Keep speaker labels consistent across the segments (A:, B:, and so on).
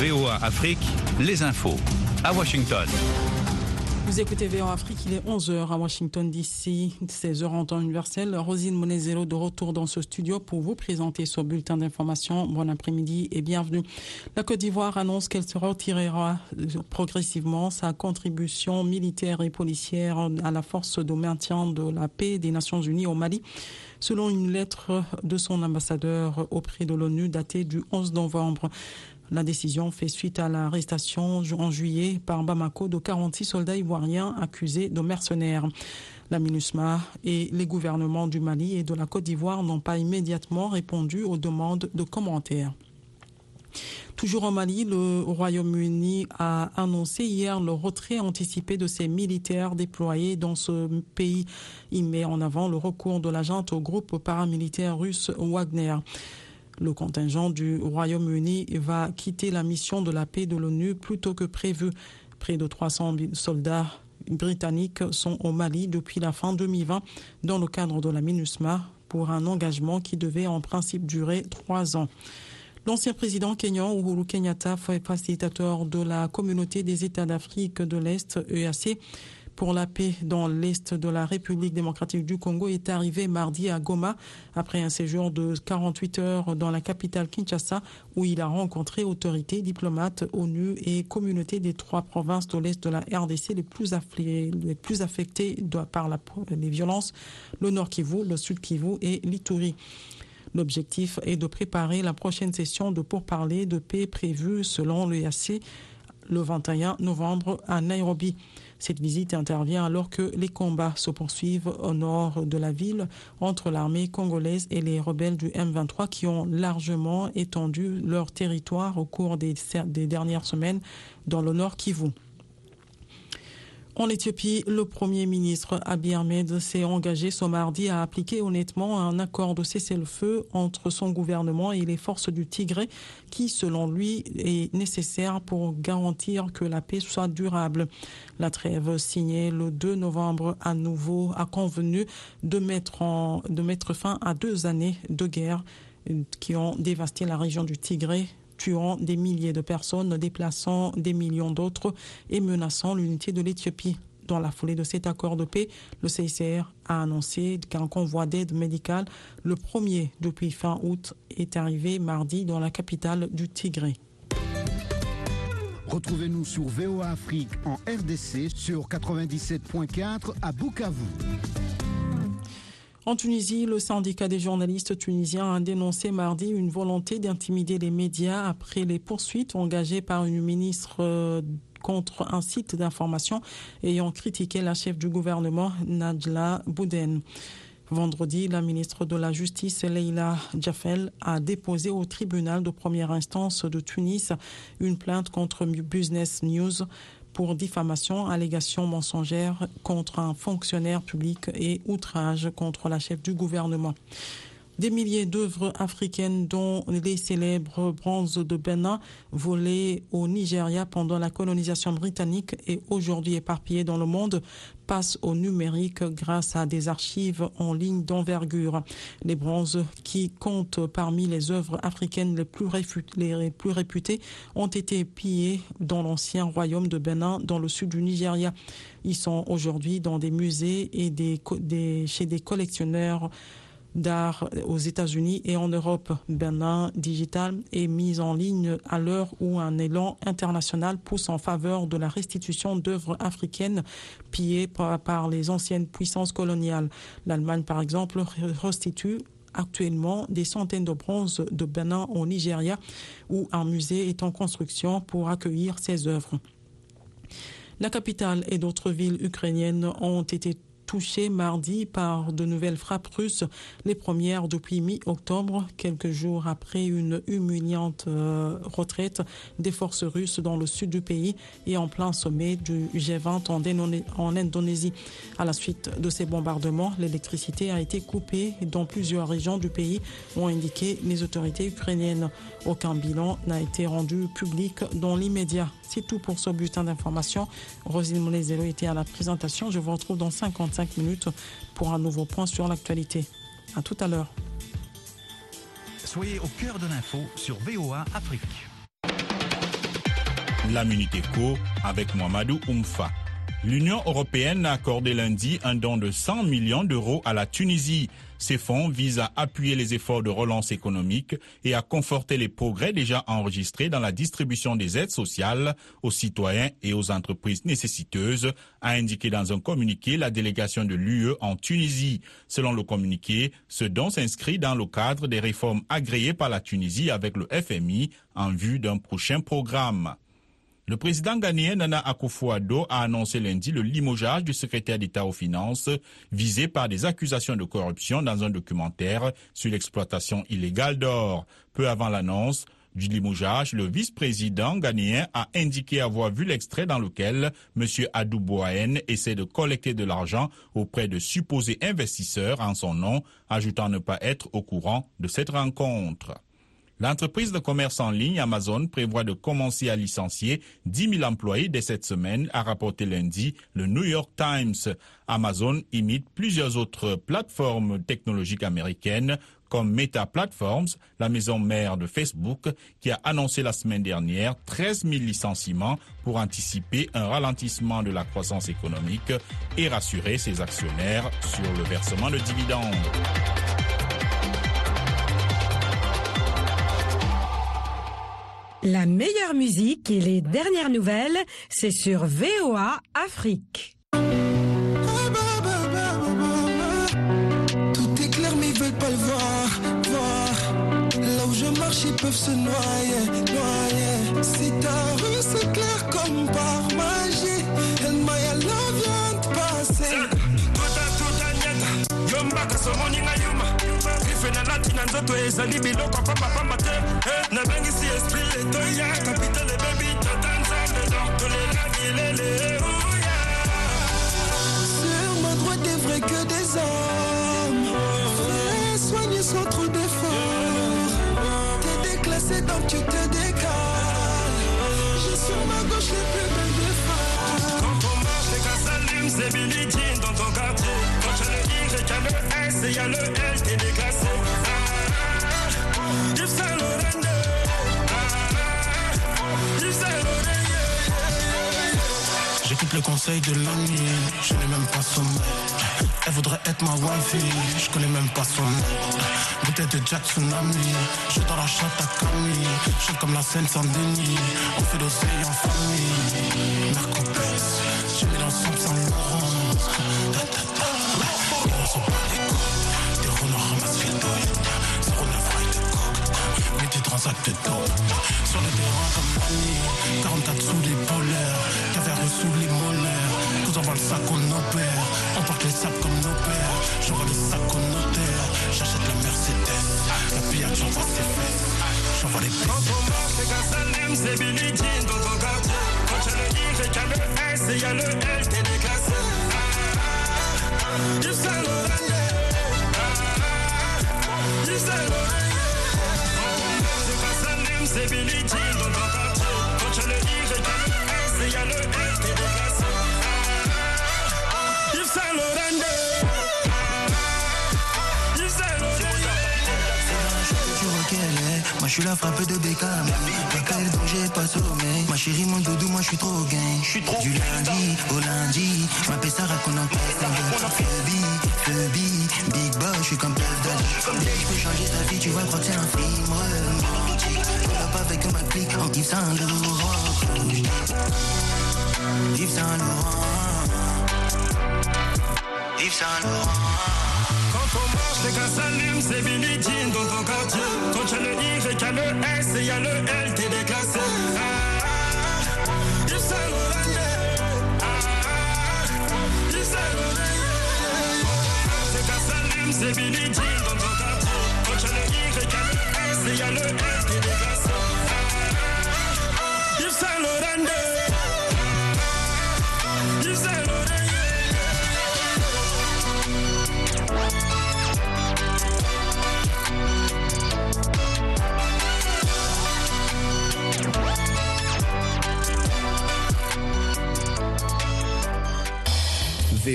A: VOA Afrique, les infos. À Washington.
B: Vous écoutez VOA Afrique, il est 11h à Washington DC, 16h en temps universel. Rosine Monezero de retour dans ce studio pour vous présenter ce bulletin d'information. Bon après-midi et bienvenue. La Côte d'Ivoire annonce qu'elle se retirera progressivement sa contribution militaire et policière à la force de maintien de la paix des Nations Unies au Mali selon une lettre de son ambassadeur auprès de l'ONU datée du 11 novembre. La décision fait suite à l'arrestation en juillet par Bamako de 46 soldats ivoiriens accusés de mercenaires. La MINUSMA et les gouvernements du Mali et de la Côte d'Ivoire n'ont pas immédiatement répondu aux demandes de commentaires. Toujours au Mali, le Royaume-Uni a annoncé hier le retrait anticipé de ses militaires déployés dans ce pays. Il met en avant le recours de l'agent au groupe paramilitaire russe Wagner. Le contingent du Royaume-Uni va quitter la mission de la paix de l'ONU plus tôt que prévu. Près de 300 soldats britanniques sont au Mali depuis la fin 2020 dans le cadre de la MINUSMA pour un engagement qui devait en principe durer trois ans. L'ancien président kenyan Uhuru Kenyatta, facilitateur de la communauté des États d'Afrique de l'Est, EAC, pour la paix dans l'Est de la République démocratique du Congo est arrivé mardi à Goma après un séjour de 48 heures dans la capitale Kinshasa où il a rencontré autorités, diplomates, ONU et communautés des trois provinces de l'Est de la RDC les plus, les plus affectées par les violences, le Nord Kivu, le Sud Kivu et l'Ituri. L'objectif est de préparer la prochaine session de pourparlers de paix prévue selon l'EAC le 21 novembre à Nairobi. Cette visite intervient alors que les combats se poursuivent au nord de la ville entre l'armée congolaise et les rebelles du M23 qui ont largement étendu leur territoire au cours des, des dernières semaines dans le nord Kivu. En Éthiopie, le Premier ministre Abiy Ahmed s'est engagé ce mardi à appliquer honnêtement un accord de cessez-le-feu entre son gouvernement et les forces du Tigré qui, selon lui, est nécessaire pour garantir que la paix soit durable. La trêve signée le 2 novembre à nouveau a convenu de mettre, de mettre fin à deux années de guerre qui ont dévasté la région du Tigré tuant des milliers de personnes, déplaçant des millions d'autres et menaçant l'unité de l'Éthiopie. Dans la foulée de cet accord de paix, le CICR a annoncé qu'un convoi d'aide médicale, le premier depuis fin août, est arrivé mardi dans la capitale du Tigré.
C: Retrouvez-nous sur VOA Afrique en RDC sur 97.4 à Bukavu.
B: En Tunisie, le syndicat des journalistes tunisiens a dénoncé mardi une volonté d'intimider les médias après les poursuites engagées par une ministre contre un site d'information ayant critiqué la chef du gouvernement, Najla Bouden. Vendredi, la ministre de la Justice, Leila Jaffel, a déposé au tribunal de première instance de Tunis une plainte contre Business News pour diffamation, allégation mensongère contre un fonctionnaire public et outrage contre la chef du gouvernement. Des milliers d'œuvres africaines, dont les célèbres bronzes de Benin, volées au Nigeria pendant la colonisation britannique et aujourd'hui éparpillées dans le monde, passent au numérique grâce à des archives en ligne d'envergure. Les bronzes, qui comptent parmi les œuvres africaines les plus, réputées, ont été pillés dans l'ancien royaume de Benin, dans le sud du Nigeria. Ils sont aujourd'hui dans des musées et chez des collectionneurs d'art aux États-Unis et en Europe. Benin Digital est mise en ligne à l'heure où un élan international pousse en faveur de la restitution d'œuvres africaines pillées par, par les anciennes puissances coloniales. L'Allemagne, par exemple, restitue actuellement des centaines de bronzes de Benin au Nigeria où un musée est en construction pour accueillir ces œuvres. La capitale et d'autres villes ukrainiennes ont été touchées mardi par de nouvelles frappes russes, les premières depuis mi-octobre, quelques jours après une humiliante euh, retraite des forces russes dans le sud du pays et en plein sommet du G20 en, Indonésie. À la suite de ces bombardements, l'électricité a été coupée dans plusieurs régions du pays, ont indiqué les autorités ukrainiennes. Aucun bilan n'a été rendu public dans l'immédiat. C'est tout pour ce bulletin d'information. Rosine Monezelo était à la présentation. Je vous retrouve dans 55 minutes pour un nouveau point sur l'actualité. À tout à l'heure.
A: Soyez au cœur de l'info sur VOA Afrique.
D: La Minute Éco avec Mohamedou Oumfa. L'Union européenne a accordé lundi un don de 100 millions d'euros à la Tunisie. Ces fonds visent à appuyer les efforts de relance économique et à conforter les progrès déjà enregistrés dans la distribution des aides sociales aux citoyens et aux entreprises nécessiteuses, a indiqué dans un communiqué la délégation de l'UE en Tunisie. Selon le communiqué, ce don s'inscrit dans le cadre des réformes agréées par la Tunisie avec le FMI en vue d'un prochain programme. Le président ghanéen Nana Akufo-Addo a annoncé lundi le limogeage du secrétaire d'État aux Finances visé par des accusations de corruption dans un documentaire sur l'exploitation illégale d'or. Peu avant l'annonce, du limogeage, le vice-président ghanéen a indiqué avoir vu l'extrait dans lequel M. Adou Boahen essaie de collecter de l'argent auprès de supposés investisseurs en son nom, ajoutant ne pas être au courant de cette rencontre. L'entreprise de commerce en ligne Amazon prévoit de commencer à licencier 10 000 employés dès cette semaine, a rapporté lundi le New York Times. Amazon imite plusieurs autres plateformes technologiques américaines comme Meta Platforms, la maison mère de Facebook, qui a annoncé la semaine dernière 13 000 licenciements pour anticiper un ralentissement de la croissance économique et rassurer ses actionnaires sur le versement de dividendes.
E: La meilleure musique et les dernières nouvelles, c'est sur VOA Afrique.
F: Tout est clair mais ils veulent pas le voir, voir. Là où je marche ils peuvent se noyer, noyer. Si ta rue c'est clair comme par magie, El Maya là vient de passer.
G: Na lati na nzoto ezali biloko pambapamba te Eh, nabengisi esprit etoya kapitale bebi tata nzambe donc tolela bilele ouya
F: Sur ma droite des vrais que des hommes. Fais soigner sans trop d'efforts. T'es déclassé donc tu te décales. J'ai sur ma gauche les plus belles des femmes.
G: Quand on marche, les gars s'allument, c'est Billie Jean dans ton quartier. Quand j'ai le Y et qu'il y a le S et il y a le L, t'es
H: J'écoute le conseil de l'ami, je n'ai même pas nom. Elle voudrait être ma wifey, je connais même pas son nom. Bouteille de Jack Tsunami, je dans la chatte à Camille. Je suis comme la scène sans déni, on fait en famille. De dope. Sur le terrain comme Mani, 44 sous les polaires, caviar sous les molaires. Nous envoie le sac on opère, on porte les sacs comme nos pères. J'envoie le sac au notaire, j'achète la Mercedes. La pillade, j'envoie ses fesses, j'envoie les
G: Quand
H: fesses.
G: on marche, les gars s'allument, c'est Billie Jean dans ton quartier. Quand j'ai le y a le S et il y a le L, t'es déclassé. Ah, Yves Saint Laurent. C'est Billie Jean dans ton quartier. Quand j'ai le qu'il y a le S et y a le L, t'es déclassé. Ah, Yves Saint Laurent. Ah, Yves Saint Laurent.
I: vois est. Moi je suis la frappe de Beckham. Pas qu'elle dont j'ai pas sommeil. Ma chérie, mon doudou, moi je suis trop gain. Du lundi au lundi, je m'appelle Sarah qu'on en Phobie, phobie, big boss, je suis comme Puff Daddy. Je peux changer ta vie, tu vas croire que c'est un film avec ma clique en Yves Saint Laurent. Yves Saint Laurent. Yves Saint.
G: Quand on marche, c'est Billie Jean dans ton quartier. Quand j'ai le Y et qu'il y a le S et il y a le L, t'es déclassé. Ah. Ah, c'est Jean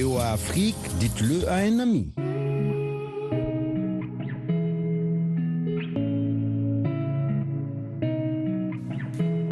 C: VOA Afrique, dites-le à un ami.